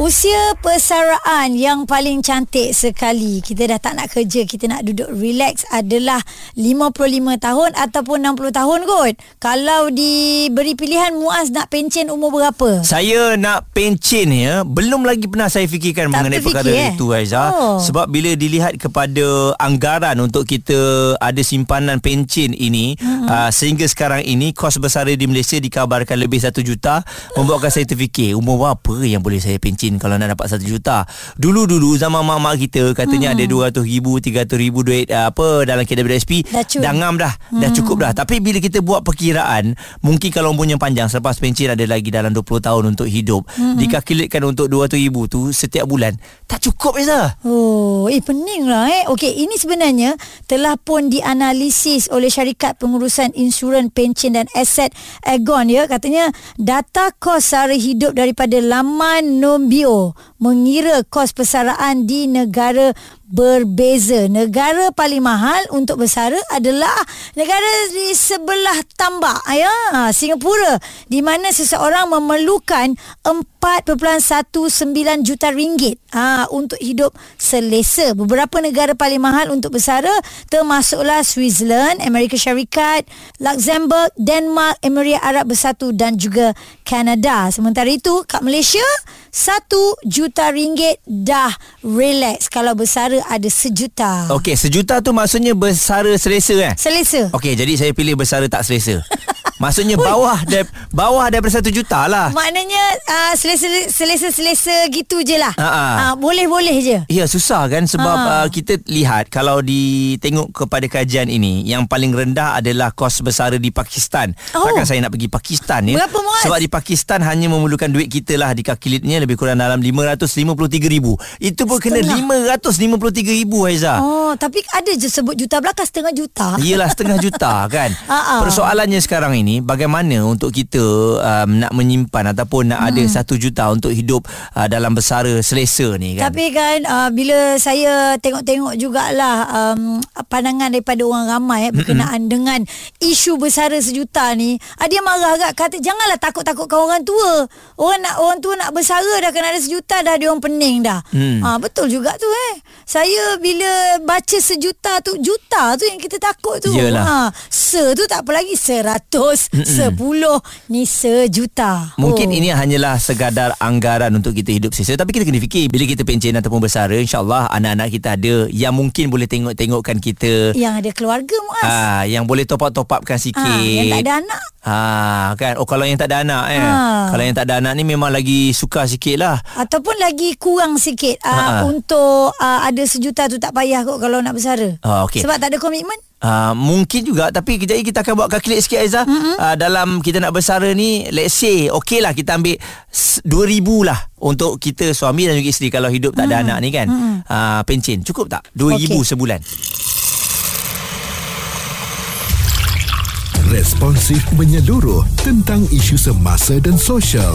Usia persaraan yang paling cantik sekali Kita dah tak nak kerja Kita nak duduk relax Adalah 55 tahun Ataupun 60 tahun kot Kalau diberi pilihan Muaz nak pencen umur berapa? Saya nak pencen ya Belum lagi pernah saya fikirkan Tak Mengenai terfikir, perkara eh? itu Aiza Oh. Sebab bila dilihat kepada Anggaran untuk kita Ada simpanan pencen ini hmm. uh, Sehingga sekarang ini Kos bersara di Malaysia Dikabarkan lebih 1 juta Membuatkan saya terfikir Umur berapa yang boleh saya pencen Kalau nak dapat 1 juta Dulu-dulu zaman mak-mak kita Katanya hmm. ada 200 ribu 300 ribu duit uh, Apa dalam KWSP Dah cukup. Dah ngam dah hmm. Dah cukup dah Tapi bila kita buat perkiraan Mungkin kalau umurnya panjang Selepas pencen ada lagi dalam 20 tahun untuk hidup hmm. Dikalkulatkan untuk 200 ribu tu Setiap bulan Tak cukup Aiza Oh, eh pening lah eh. Okey, ini sebenarnya telah pun dianalisis oleh syarikat pengurusan insurans pencen dan aset Aegon ya. Katanya data kos sara hidup daripada laman Nombio mengira kos persaraan di negara berbeza. Negara paling mahal untuk bersara adalah negara di sebelah tambak ya, Singapura di mana seseorang memerlukan 4.19 juta ringgit ha, untuk hidup selesa. Beberapa negara paling mahal untuk bersara termasuklah Switzerland, Amerika Syarikat, Luxembourg, Denmark, Emirat Arab Bersatu dan juga Kanada. Sementara itu kat Malaysia 1 juta ringgit dah relax kalau bersara ada sejuta. Okey sejuta tu maksudnya Bersara selesa eh Selesa. Okey jadi saya pilih bersara tak selesa Maksudnya bawah dar, Bawah daripada 1 juta lah Maknanya uh, selesa selesa selesa gitu je lah. Ha, ha. Uh, boleh boleh je. Ya susah kan sebab Ha. uh, kita lihat kalau ditengok kepada kajian ini yang paling rendah adalah kos bersara di Pakistan. Oh. Takkan saya nak pergi Pakistan ya. Berapa, Muaz? Sebab di Pakistan hanya memerlukan duit kita lah dikalkulatnya lebih kurang dalam 553,000. Itu pun kena Setengah. 553,000 Aiza. Oh, tapi ada je sebut juta belakang setengah juta. Iyalah setengah juta kan Ha-ha. Persoalannya sekarang ini Bagaimana untuk kita um, Nak menyimpan Ataupun nak ada satu juta Untuk hidup uh, Dalam bersara selesa ni kan Tapi kan uh, bila saya tengok-tengok jugalah um, pandangan daripada orang ramai eh, berkenaan dengan isu bersara sejuta ni, uh, dia marah agak kata janganlah takut-takutkan orang tua. Orang nak orang tua nak bersara dah kena ada sejuta dah dia orang pening dah. Hmm. Ah betul juga tu eh. Saya bila baca sejuta tu juta tu yang kita takut tu. Yelah. Ha, se tu tak apa lagi seratus, sepuluh ni sejuta. Mungkin Oh. ini hanyalah sekadar anggaran untuk kita hidup selesa tapi kita kena fikir bila kita pencen ataupun bersara insyaallah anak-anak kita ada yang mungkin boleh tengok-tengokkan kita yang ada keluarga Muaz. ah yang boleh top up top upkan sikit. Ah, yang tak ada anak. Ah kan oh kalau yang tak ada anak eh. Ah. Kalau yang tak ada anak ni memang lagi suka sikit lah. Ataupun lagi kurang sikit uh, untuk uh, ada sejuta tu tak payah kot kalau nak bersara. Ah, okey. Sebab tak ada komitmen. Uh, mungkin juga tapi kejap lagi kita akan buat kalkulate sikit Aizah mm-hmm. uh, dalam kita nak bersara ni let's say okey lah kita ambil s- 2000 lah untuk kita suami dan juga isteri kalau hidup tak ada anak ni kan mm-hmm. uh, pencen cukup tak 2000 Okey. sebulan Responsif menyeluruh tentang isu semasa dan sosial.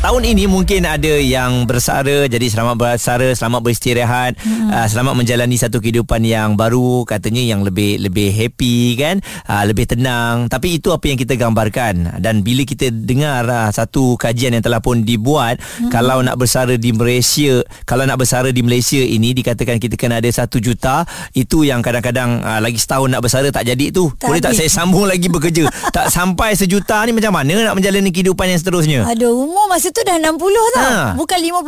Tahun ini mungkin ada yang bersara jadi selamat bersara, selamat beristirahat, hmm. uh, selamat menjalani satu kehidupan yang baru, katanya yang lebih lebih happy kan, uh, lebih tenang. Tapi itu apa yang kita gambarkan dan bila kita dengar uh, satu kajian yang telah pun dibuat, hmm. kalau nak bersara di Malaysia, kalau nak bersara di Malaysia ini dikatakan kita kena ada satu juta, itu yang kadang-kadang uh, lagi setahun nak bersara tak jadi tu. Tak Boleh tak saya sambung lagi bekerja? tak sampai sejuta ni macam mana nak menjalani kehidupan yang seterusnya? Aduh, umur masa tu dah 60 tau. Ha. Bukan 55.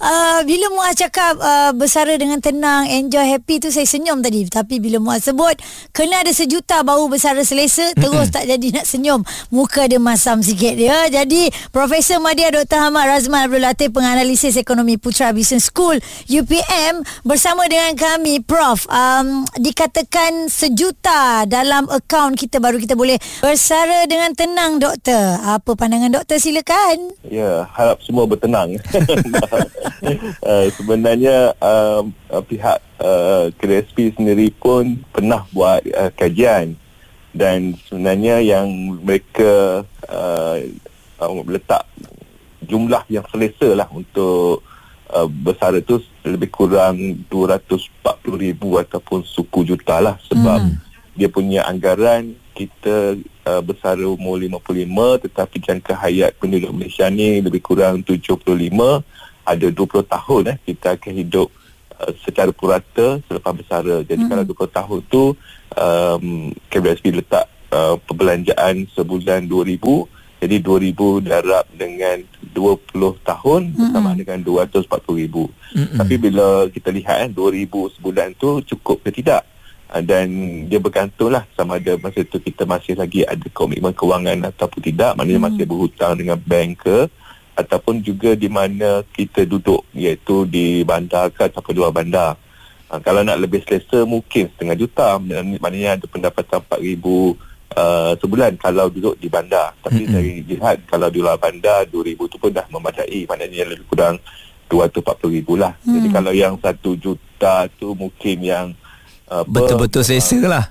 Uh, bila Muaz cakap uh, bersara dengan tenang, enjoy, happy tu saya senyum tadi. Tapi bila Muaz sebut kena ada sejuta baru bersara selesa, terus tak jadi nak senyum. Muka dia masam sikit dia. Jadi Profesor Madya Dr. Ahmad Razman Abdul Latif penganalisis ekonomi Putra Business School UPM bersama dengan kami Prof. Um, dikatakan sejuta dalam akaun kita baru kita boleh bersara dengan tenang doktor. Apa pandangan doktor silakan. Ya, harap semua bertenang. uh, sebenarnya uh, pihak uh, KSP sendiri pun pernah buat uh, kajian dan sebenarnya yang mereka uh, uh, letak jumlah yang selesa lah untuk uh, bersara tu lebih kurang 240 ribu ataupun suku juta lah sebab Hmm. dia punya anggaran kita uh, bersara umur 55 tetapi jangka hayat penduduk Malaysia ni lebih kurang 75 ada 20 tahun eh kita akan hidup uh, secara purata selepas bersara jadi Hmm. kalau 20 tahun tu um, KBSP letak uh, perbelanjaan sebulan 2000 jadi 2000 darab dengan 20 tahun bersama dengan 240,000 Mm-mm. tapi bila kita lihat eh 2000 sebulan tu cukup ke tidak dan dia bergantunglah sama ada masa tu kita masih lagi ada komitmen kewangan ataupun tidak. Maknanya masih berhutang dengan bank ke ataupun juga di mana kita duduk iaitu di bandar ke ataupun luar bandar. Ha, kalau nak lebih selesa mungkin setengah juta. Maknanya- ada pendapatan 4000 uh, sebulan kalau duduk di bandar. Tapi Mm-mm. dari jihad kalau di luar bandar 2000 tu pun dah memadai. Maknanya lebih kurang 240,000 lah. Hmm. jadi kalau yang 1 juta tu mungkin yang apa, Betul-betul selesa lah.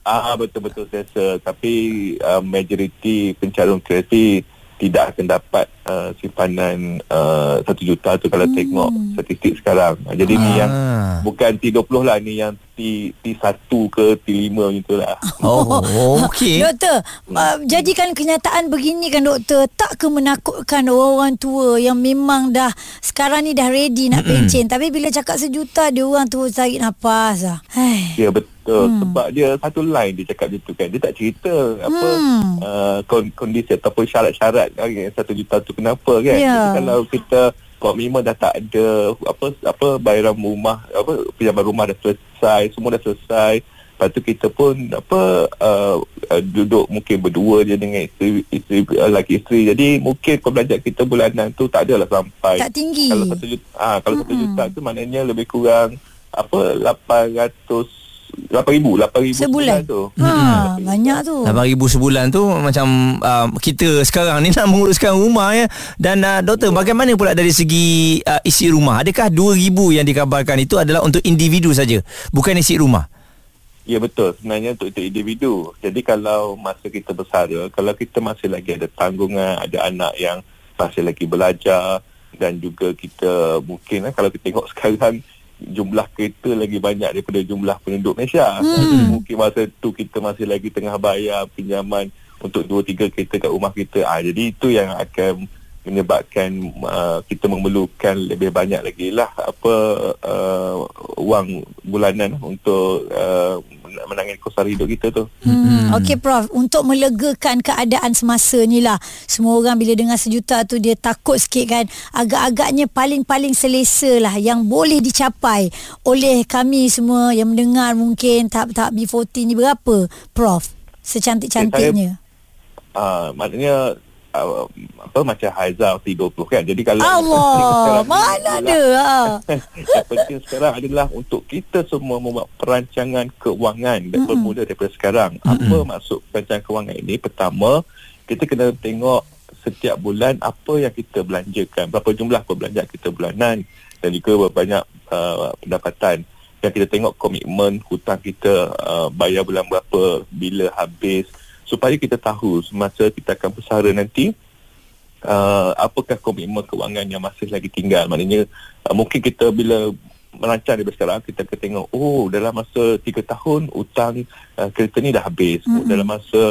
Ah betul-betul selesa tapi uh, majoriti pencarung kreatif tidak akan dapat uh, simpanan uh, 1 juta tu kalau hmm. tengok statistik sekarang. Ah, Jadi ni yang Ah. bukan T20 lah ni yang T T1 ke T5 macam lah. Oh, okey. Doktor, uh, jadikan kenyataan begini kan doktor, tak ke menakutkan orang-orang tua yang memang dah sekarang ni dah ready nak pencen tapi bila cakap sejuta dia orang terus tarik nafas lah. Hai. Ya betul hmm. sebab dia satu line dia cakap gitu kan. Dia tak cerita apa Hmm. uh, kon- kondisi ataupun syarat-syarat yang satu juta tu kenapa kan. Ya. Jadi kalau kita komitmen dah tak ada apa apa bayaran rumah apa pinjaman rumah dah selesai semua dah selesai lepas tu kita pun apa uh, uh, duduk mungkin berdua je dengan isteri, isteri uh, laki isteri jadi mungkin perbelanjaan kita bulanan tu tak adalah sampai Tak tinggi. kalau satu juta ah kalau satu juta tu maknanya lebih kurang apa 800 8000 8000 Sebulan. tu Ha, banyak tu. 8,000 sebulan tu macam uh, kita sekarang ni nak menguruskan rumah ya. Dan uh, doktor bagaimana pula dari segi uh, isi rumah? Adakah 2,000 yang dikabarkan itu adalah untuk individu saja, bukan isi rumah? Ya betul sebenarnya untuk, untuk individu. Jadi kalau masa kita bersara, kalau kita masih lagi ada tanggungan, ada anak yang masih lagi belajar dan juga kita mungkin eh, kalau kita tengok sekarang jumlah kereta lagi banyak daripada jumlah penduduk Malaysia. Hmm. Mungkin masa tu kita masih lagi tengah bayar pinjaman untuk dua tiga kereta kat rumah kita. Ah jadi itu yang akan menyebabkan uh, kita memerlukan lebih banyak lagi lah apa uh, wang bulanan untuk uh, menangani kos sara hidup kita tu. Hmm. Okey Prof, untuk melegakan keadaan semasa ni lah. Semua orang bila dengar sejuta tu dia takut sikit kan. Agak-agaknya paling-paling selesa lah yang boleh dicapai oleh kami semua yang mendengar mungkin tahap-tahap B40 ni berapa Prof? Secantik-cantiknya. Uh, maknanya uh, apa macam Haiza T20 kan. Jadi kalau Allah, mana ada? Ha. yang penting sekarang adalah untuk kita semua membuat perancangan keuangan dan bermula daripada sekarang. Apa maksud perancangan keuangan ini? Pertama, kita kena tengok setiap bulan apa yang kita belanjakan, berapa jumlah perbelanjaan kita bulanan dan juga berapa banyak uh, pendapatan. Dan kita tengok komitmen hutang kita uh, bayar bulan berapa, bila habis supaya kita tahu semasa kita akan bersara nanti uh, apakah komitmen kewangan yang masih lagi tinggal? Maknanya uh, mungkin kita bila merancang daripada sekarang kita akan tengok oh dalam masa 3 tahun hutang uh, kereta ni dah habis. Mm-hmm. dalam masa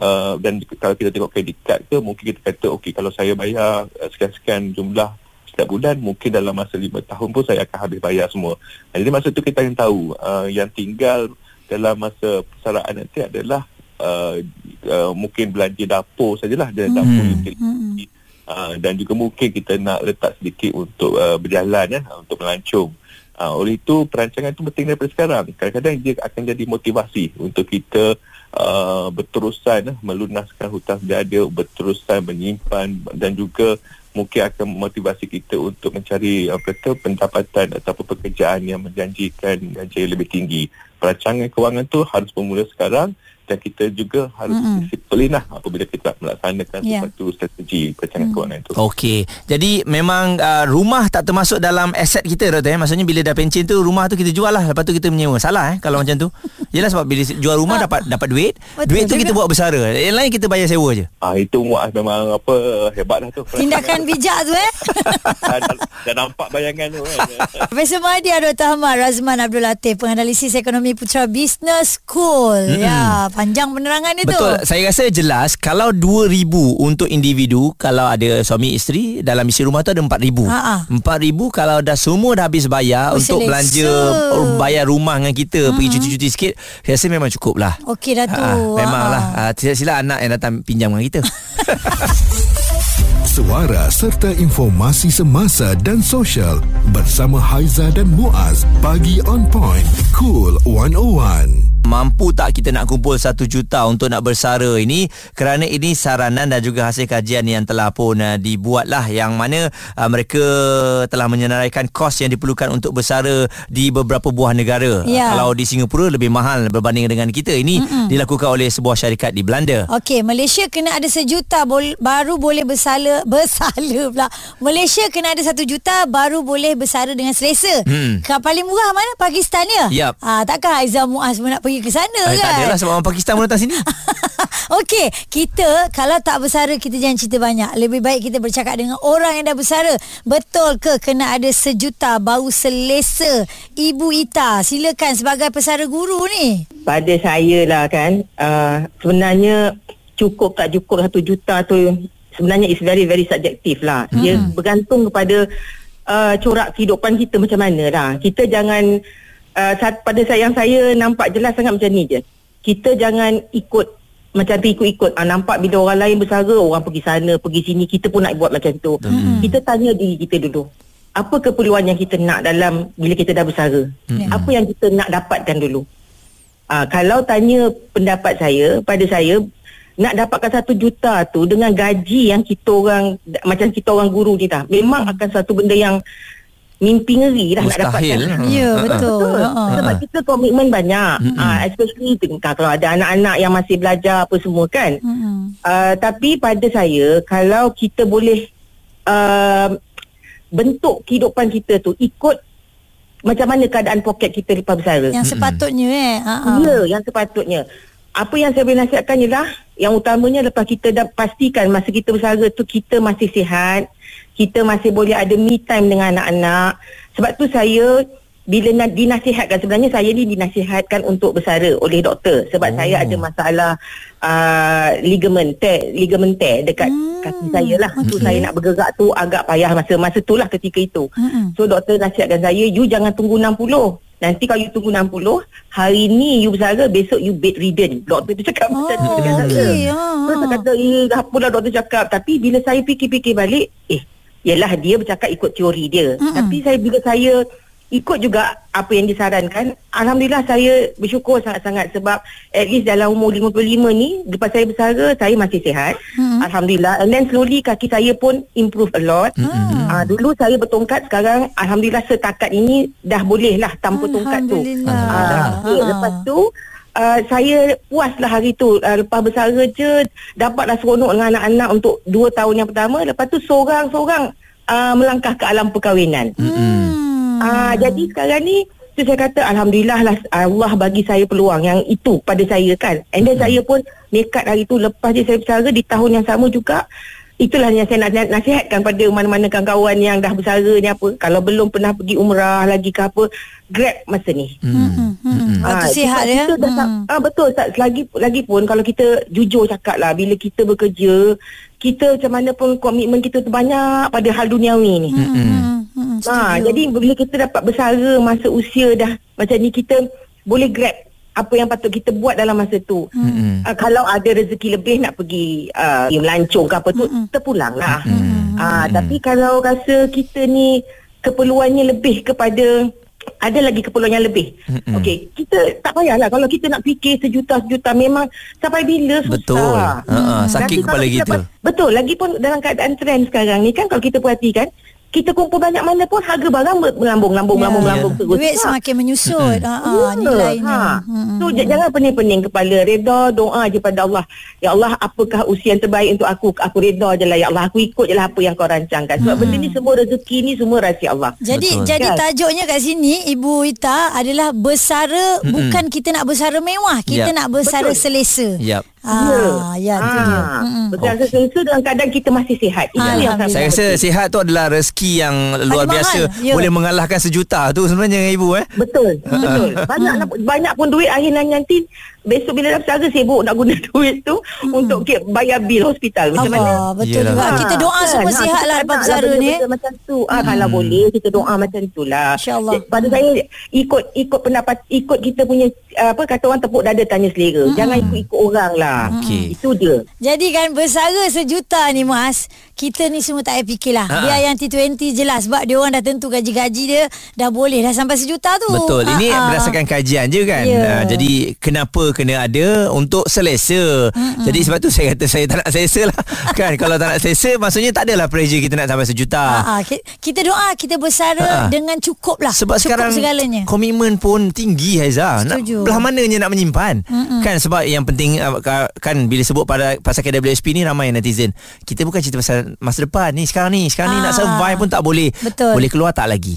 uh, dan kalau kita tengok kredit card ke mungkin kita kata okey kalau saya bayar uh, sekian-sekian jumlah setiap bulan mungkin dalam masa 5 tahun pun saya akan habis bayar semua. Jadi masa tu kita akan tahu uh, yang tinggal dalam masa persaraan nanti adalah uh, uh, mungkin belanja dapur sajalah dan dapur Hmm. utility Uh, dan juga mungkin kita nak letak sedikit untuk uh, berjalan ya untuk melancong. Uh, oleh itu perancangan itu penting daripada sekarang. Kadang-kadang dia akan jadi motivasi untuk kita uh, berterusan uh, melunaskan hutang berada, berterusan menyimpan dan juga mungkin akan memotivasi kita untuk mencari apa kata pendapatan ataupun pekerjaan yang menjanjikan gaji lebih tinggi. Perancangan kewangan tu harus bermula sekarang dan kita juga harus mm-hmm. disiplin lah apabila kita melaksanakan yeah. sesuatu strategi perancangan mm. kewangan itu. Okey. Jadi memang uh, rumah tak termasuk dalam aset kita doktor eh. Maksudnya bila dah pencen tu rumah tu kita jual lah lepas tu kita menyewa. Salah eh kalau macam tu. Yelah sebab bila jual rumah dapat dapat duit, Betul duit tu juga. kita buat bersara. Yang lain kita bayar sewa je. Ah itu memang apa hebat dah tu. Tindakan bijak tu eh. dah, dah nampak bayangan tu kan. Profesor Mahdi Dr. Ahmad Razman Abdul Latif Penganalisis Ekonomi Putra Business School mm-hmm. Ya panjang penerangan dia tu Betul. Saya rasa jelas kalau 2000 untuk individu, kalau ada suami isteri dalam isi rumah tu ada 4000. Ha-ha. 4000 kalau dah semua dah habis bayar Oh, untuk selesa. belanja bayar rumah dengan kita, pergi cuti-cuti sikit, saya rasa memang cukup lah. Okey dah tu Ha, memanglah. Ha-ha. Ha, sila-sila anak yang datang pinjam dengan kita. Suara serta informasi semasa dan sosial bersama Haiza dan Muaz. Pagi on point. Cool 101. Mampu tak kita nak kumpul 1 juta untuk nak bersara ini kerana ini saranan dan juga hasil kajian yang telah pun uh, dibuatlah yang mana uh, mereka telah menyenaraikan kos yang diperlukan untuk bersara di beberapa buah negara. Ya. Uh, kalau di Singapura lebih mahal berbanding dengan kita. Ini Mm-mm. dilakukan oleh sebuah syarikat di Belanda. Okey, Malaysia kena ada sejuta bol- baru boleh bersala bersala pula. Malaysia kena ada satu juta baru boleh bersara dengan selesa. Hmm. Paling murah mana? Pakistan ya? Yap. Ah, takkan Aizah Muaz pun nak pergi ke sana Eh, kan? tak adalah sebab orang Pakistan pun datang sini. Okey, kita kalau tak bersara kita jangan cerita banyak. Lebih baik kita bercakap dengan orang yang dah bersara. Betul ke kena ada sejuta bau selesa? Ibu Ita, silakan sebagai pesara guru ni. pada saya lah kan uh, sebenarnya cukup tak cukup satu juta tu sebenarnya is very very subjektif lah hmm. dia bergantung kepada uh, corak kehidupan kita macam mana lah kita jangan uh, pada saya yang saya nampak jelas sangat macam ni je. Kita jangan ikut macam tu ikut-ikut. Ah, nampak bila orang lain bersara orang pergi sana pergi sini kita pun nak buat macam tu. Hmm. kita tanya diri kita dulu apa keperluan yang kita nak dalam bila kita dah bersara? Hmm. apa yang kita nak dapatkan dulu? Ah, kalau tanya pendapat saya, pada saya nak dapatkan satu juta tu dengan gaji yang kita orang macam kita orang guru ni dah, memang akan satu benda yang mimpi ngeri nak Mustahil. dapatkan. Ya, Ha, ha. betul. Betul. Ha. Sebab kita komitmen banyak. Ah, especially tengah kalau ada anak-anak yang masih belajar apa semua kan. Hmm. Uh, tapi pada saya kalau kita boleh uh, bentuk kehidupan kita tu ikut macam mana keadaan poket kita lepas bersara. Yang sepatutnya eh. Ha. ha. Ya, yang sepatutnya. Apa yang saya boleh nasihatkan ialah yang utamanya lepas kita dah pastikan masa kita bersara tu kita masih sihat, kita masih boleh ada me time dengan anak-anak. Sebab tu saya bila na- dinasihatkan sebenarnya saya ni dinasihatkan untuk bersara oleh doktor sebab Oh. saya ada masalah uh, ligament tear ligament tear dekat hmm. kaki saya lah. So okey. saya nak bergerak tu agak payah masa masa tu lah ketika itu. Mm-mm. So doktor nasihatkan saya you jangan tunggu 60. Nanti kalau you tunggu 60, hari ni you bersara, besok you bedridden. Doktor tu cakap Oh, macam tu dengan saya. okey. Ha, So saya kata, eh, apalah doktor cakap. Tapi bila saya fikir-fikir balik, eh, yelah dia bercakap ikut teori dia. Mm-mm. Tapi saya bila saya ikut juga apa yang disarankan, Alhamdulillah saya bersyukur sangat-sangat sebab at least dalam umur 55 ni, lepas saya bersara, saya masih sihat. Mm-mm. Alhamdulillah. And then slowly kaki saya pun improve a lot. Ah, dulu saya bertongkat, sekarang Alhamdulillah setakat ini dah boleh lah tanpa tongkat tu. Alhamdulillah. Ah, okay. Ha. Lepas tu uh, saya puaslah hari tu uh, lepas bersara je dapatlah seronok dengan anak-anak untuk dua tahun yang pertama lepas tu seorang-seorang uh, melangkah ke alam perkahwinan. Hmm. Ah jadi sekarang ni tu saya kata alhamdulillah lah Allah bagi saya peluang yang itu pada saya kan. And then saya pun nekat hari tu lepas je saya bersara di tahun yang sama juga Itulah yang saya nak nasihatkan pada mana-mana kawan-kawan yang dah bersara ni apa. Kalau belum pernah pergi umrah lagi ke apa, grab masa ni. Hmm. Hmm. Waktu Ah, sihat ya. Dah, Hmm. ah, betul tak lagi lagi pun kalau kita jujur cakap lah bila kita bekerja kita macam mana pun komitmen kita tu banyak pada hal duniawi ni. Hmm. Hmm. Hmm. Ha, Setuju. jadi bila kita dapat bersara masa usia dah macam ni kita boleh grab apa yang patut kita buat dalam masa tu. Hmm. Uh, kalau ada rezeki lebih nak pergi uh, melancong ke apa tu, hmm. terpulang lah. Hmm. Uh, tapi kalau rasa kita ni keperluannya lebih kepada ada lagi keperluan yang lebih. Mm-mm. Okey, kita tak payahlah kalau kita nak fikir sejuta-sejuta memang sampai bila susah. Betul. Ha, sakit Nanti kepala kita. dapat- Betul, lagi pun dalam keadaan trend sekarang ni kan kalau kita perhatikan kita kumpul banyak mana pun harga barang melambung melambung Ya. melambung melambung Ya. terus. Duit Ha. semakin menyusut. Ha, ha, Ya, nilainya. ha. Hmm. So j- jangan pening-pening kepala Reda doa je pada Allah Ya Allah apakah usia yang terbaik untuk aku Aku reda je lah Ya Allah Aku ikut je lah apa yang kau rancangkan Sebab benda ni semua rezeki ni Semua rahsia Allah Jadi Betul. jadi Kan? tajuknya kat sini Ibu Ita adalah bersara Mm-mm. bukan kita nak bersara mewah, kita Ya. nak bersara Betul. selesa. Yap. Ah, ya tu dia. Mm-mm. Berasa selesa dalam keadaan kita masih sihat Itu yang. Saya rasa sihat tu adalah rezeki yang luar mahal. biasa Ya. boleh mengalahkan sejuta tu sebenarnya ibu eh. Betul, betul. Banyak banyak pun duit akhirnya nanti besok bila dah bersara sibuk nak guna duit tu untuk ke, bayar bil hospital. Macam mana? Allah, betul Yelah. juga. Ha, Kita doa kan? semua Ha, sihat lah lepas bersara lah ni. macam tu. Ah kalau boleh kita doa macam itulah. InsyaAllah. Pada saya ikut ikut pendapat ikut kita punya apa kata orang tepuk dada tanya selera. Jangan ikut-ikut orang lah. Okey. Itu dia. Jadi kan bersara sejuta ni Mas Kita ni semua tak payah fikirlah Ha. Biar yang T20 je lah Sebab dia orang dah tentu gaji-gaji dia Dah boleh dah sampai sejuta tu Betul. Ini Ha, ha. berdasarkan kajian je kan. Ya. Uh, jadi kenapa kena ada untuk selesa. Mm-mm. Jadi sebab tu saya kata saya tak nak selesa lah. kan kalau tak nak selesa maksudnya tak adalah pressure kita nak sampai sejuta. Ha, ha. Ki- Kita doa Kita bersara Ha, ha. dengan cukup lah Sebab Cukup sekarang segalanya komitmen pun tinggi Haiza. Nak belah mananya nak menyimpan. Mm-mm. Kan sebab yang penting ka- kan bila sebut pada pasal KWSP ni ramai netizen. Kita bukan cerita pasal masa depan ni sekarang ni. Sekarang ni Ah. nak survive pun tak boleh. Betul. Boleh keluar tak lagi.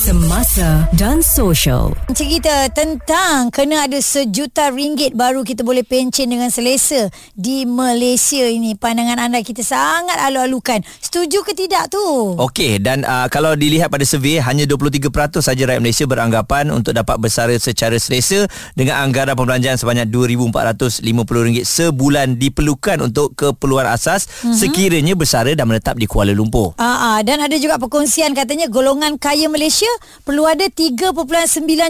Semasa dan social. Cerita tentang kena ada sejuta ringgit baru kita boleh pencen dengan selesa di Malaysia ini. Pandangan anda kita sangat alu-alukan. Setuju ke tidak tu? Okey dan uh, kalau dilihat pada survey hanya 23% saja rakyat Malaysia beranggapan untuk dapat bersara secara selesa dengan anggaran pembelanjaan sebanyak RM2,450 sebulan diperlukan untuk keperluan asas mm-hmm. sekiranya bersara dan menetap di Kuala Lumpur. Ah, ah, dan ada juga perkongsian katanya golongan kaya Malaysia perlu ada 3.9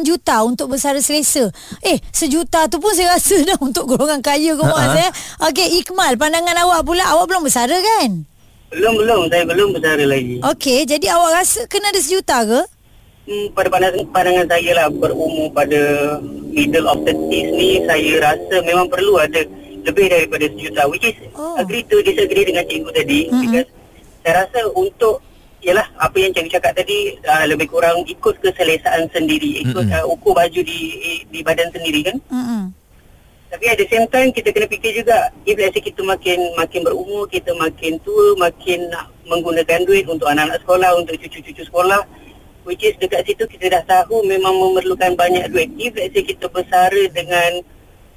juta untuk bersara selesa. Eh, sejuta tu pun saya rasa dah untuk golongan kaya ke Muaz Ha-ha. eh. Okey, Ikmal, pandangan awak pula awak belum bersara kan? Belum belum saya belum bersara lagi. Okey, jadi awak rasa kena ada sejuta ke? Hmm, pada pandangan, pandangan saya lah berumur pada middle of the teens ni saya rasa memang perlu ada lebih daripada sejuta which is Oh. agree to disagree dengan cikgu tadi mm-hmm. because saya rasa untuk Yalah apa yang cikgu cakap tadi uh, lebih kurang ikut keselesaan sendiri ikut Mm-mm. uh, ukur baju di di badan sendiri kan Hmm. Tapi at the same time kita kena fikir juga if let's say kita makin makin berumur, kita makin tua, makin nak menggunakan duit untuk anak-anak sekolah, untuk cucu-cucu sekolah which is dekat situ kita dah tahu memang memerlukan banyak duit. If let's say kita bersara dengan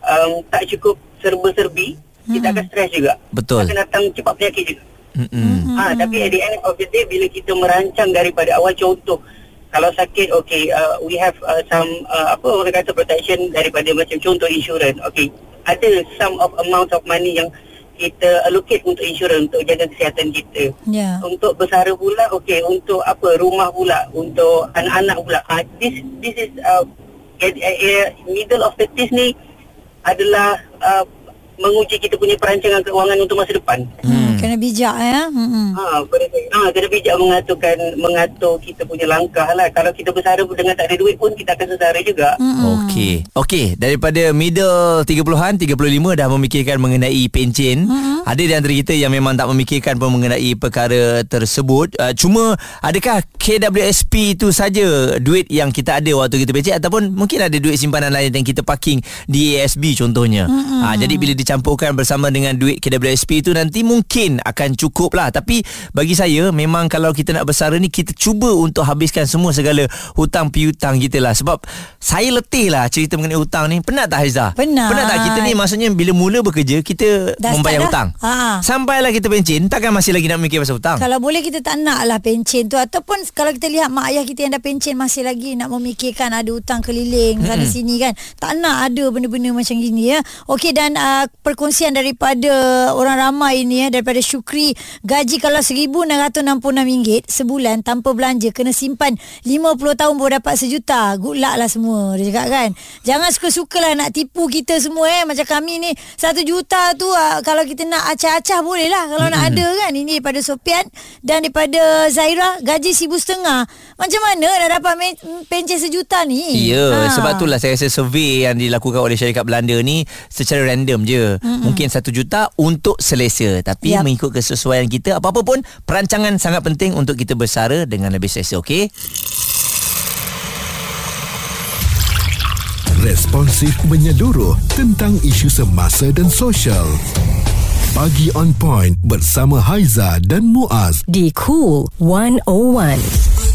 um, tak cukup serba-serbi, kita akan stres juga. Betul. Akan datang cepat penyakit juga. Mm-mm. Ha, tapi at the end of the day bila kita merancang daripada awal contoh kalau sakit okay uh, we have uh, some uh, apa orang kata protection daripada macam contoh insurans okay ada some of amount of money yang kita allocate untuk insurans untuk jaga kesihatan kita Ya. untuk bersara pula okay untuk apa rumah pula untuk anak-anak pula ha, this this is uh, at, at, at middle of the teens ni adalah uh, menguji kita punya perancangan keuangan untuk masa depan Hmm. Kena bijak ya. Hmm. Ha, ha, kena bijak mengaturkan mengatur kita punya langkah lah. Kalau kita bersara pun dengan tak ada duit pun kita akan sesara juga. Hmm. Okey. Okey, daripada middle 30-an, 35 dah memikirkan mengenai pencen. Mm-hmm. Ada di antara kita yang memang tak memikirkan pun mengenai perkara tersebut. Uh, cuma adakah KWSP itu saja duit yang kita ada waktu kita pencen ataupun mungkin ada duit simpanan lain yang kita parking di ASB contohnya. Mm-hmm. Uh, jadi bila dicampurkan bersama dengan duit KWSP itu nanti mungkin akan cukup lah. Tapi bagi saya memang kalau kita nak bersara ni kita cuba untuk habiskan semua segala hutang piutang kita lah. Sebab saya letih lah cerita mengenai hutang ni. Penat tak Haizah? Penat. Penat tak kita ni maksudnya bila mula bekerja kita Dah membayar dah? hutang. Ha. Sampailah kita pencen takkan masih lagi nak mikir pasal hutang. Kalau boleh kita tak nak lah pencen tu Ataupun kalau kita lihat mak ayah kita yang dah pencen Masih lagi nak memikirkan ada hutang keliling mm-hmm. sana sini kan Tak nak ada benda-benda macam gini ya Okey dan uh, perkongsian daripada orang ramai ini ya Daripada Syukri gaji kalau RM1,666 sebulan tanpa belanja kena simpan 50 tahun baru dapat sejuta. Good luck lah semua dia cakap kan. Jangan suka-suka lah nak tipu kita semua eh. Macam kami ni satu juta tu ah, kalau kita nak acah-acah boleh lah kalau nak ada kan. Ini daripada Sopian dan daripada Zaira gaji sibu setengah. Macam mana dah dapat me- pencen sejuta ni? Ya, Ha. sebab itulah saya rasa survey yang dilakukan oleh syarikat Belanda ni secara random je. Mm-hmm. Mungkin satu juta untuk selesa. Tapi. Mengikut kesesuaian kita, apa-apa pun perancangan sangat penting untuk kita bersara dengan lebih selesa, okey? Responsif menyeluruh tentang isu semasa dan sosial. Pagi on point bersama Haiza dan Muaz. Di Cool 101.